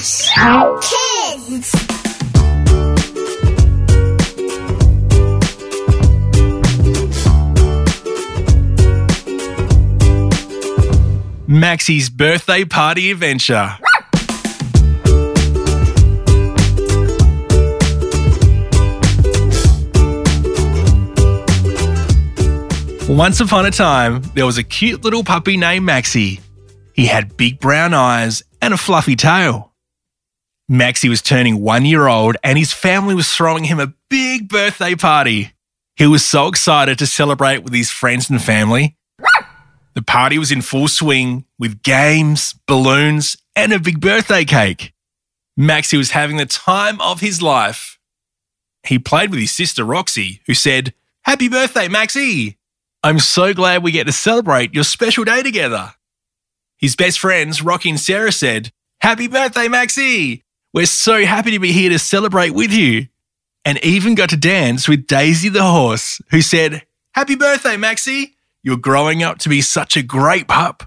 Oshkosh Kids. Maxy's birthday party adventure. Once upon a time, there was a cute little puppy named Maxy. He had big brown eyes and a fluffy tail. Maxy was turning one year old and his family was throwing him a big birthday party. He was so excited to celebrate with his friends and family. The party was in full swing with games, balloons, and a big birthday cake. Maxy was having the time of his life. He played with his sister Roxy, who said, Happy birthday, Maxy! I'm so glad we get to celebrate your special day together. His best friends, Rocky and Sarah, said, Happy birthday, Maxy! We're so happy to be here to celebrate with you. And even got to dance with Daisy the horse, who said, Happy birthday, Maxy! You're growing up to be such a great pup.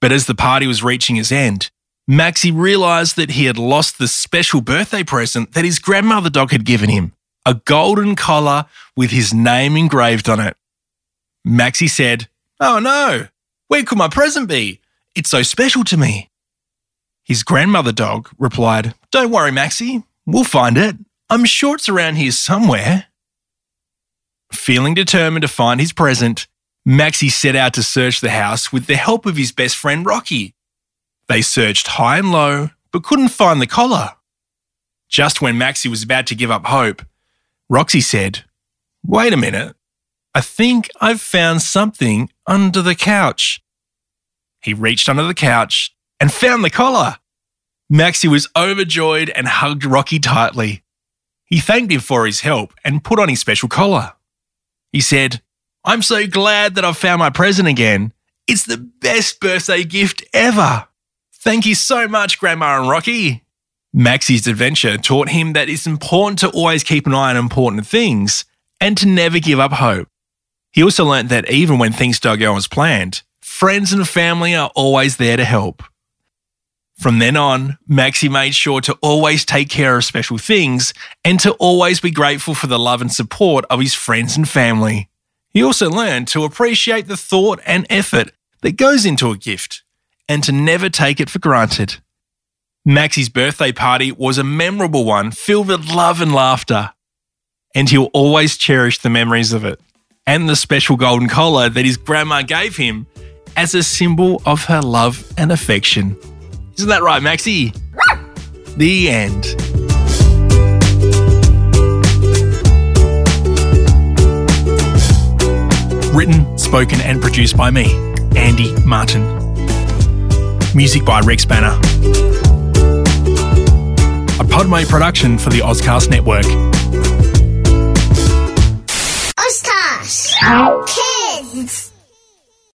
But as the party was reaching its end, Maxy realised that he had lost the special birthday present that his grandmother dog had given him a golden collar with his name engraved on it. Maxy said, Oh no, where could my present be? It's so special to me. His grandmother dog replied, Don't worry, Maxy, we'll find it. I'm sure it's around here somewhere. Feeling determined to find his present, Maxy set out to search the house with the help of his best friend Rocky. They searched high and low, but couldn't find the collar. Just when Maxy was about to give up hope, Roxy said, Wait a minute. I think I've found something under the couch. He reached under the couch and found the collar. Maxy was overjoyed and hugged Rocky tightly. He thanked him for his help and put on his special collar. He said, I'm so glad that I've found my present again. It's the best birthday gift ever. Thank you so much, Grandma and Rocky. Maxy's adventure taught him that it's important to always keep an eye on important things and to never give up hope. He also learnt that even when things don't go as planned, friends and family are always there to help. From then on, Maxy made sure to always take care of special things and to always be grateful for the love and support of his friends and family. He also learned to appreciate the thought and effort that goes into a gift and to never take it for granted. Maxy's birthday party was a memorable one filled with love and laughter, and he'll always cherish the memories of it and the special golden collar that his grandma gave him as a symbol of her love and affection. Isn't that right, Maxy? the end. Written, spoken, and produced by me, Andy Martin. Music by Rex Banner. A Podmate production for the Ozcast Network.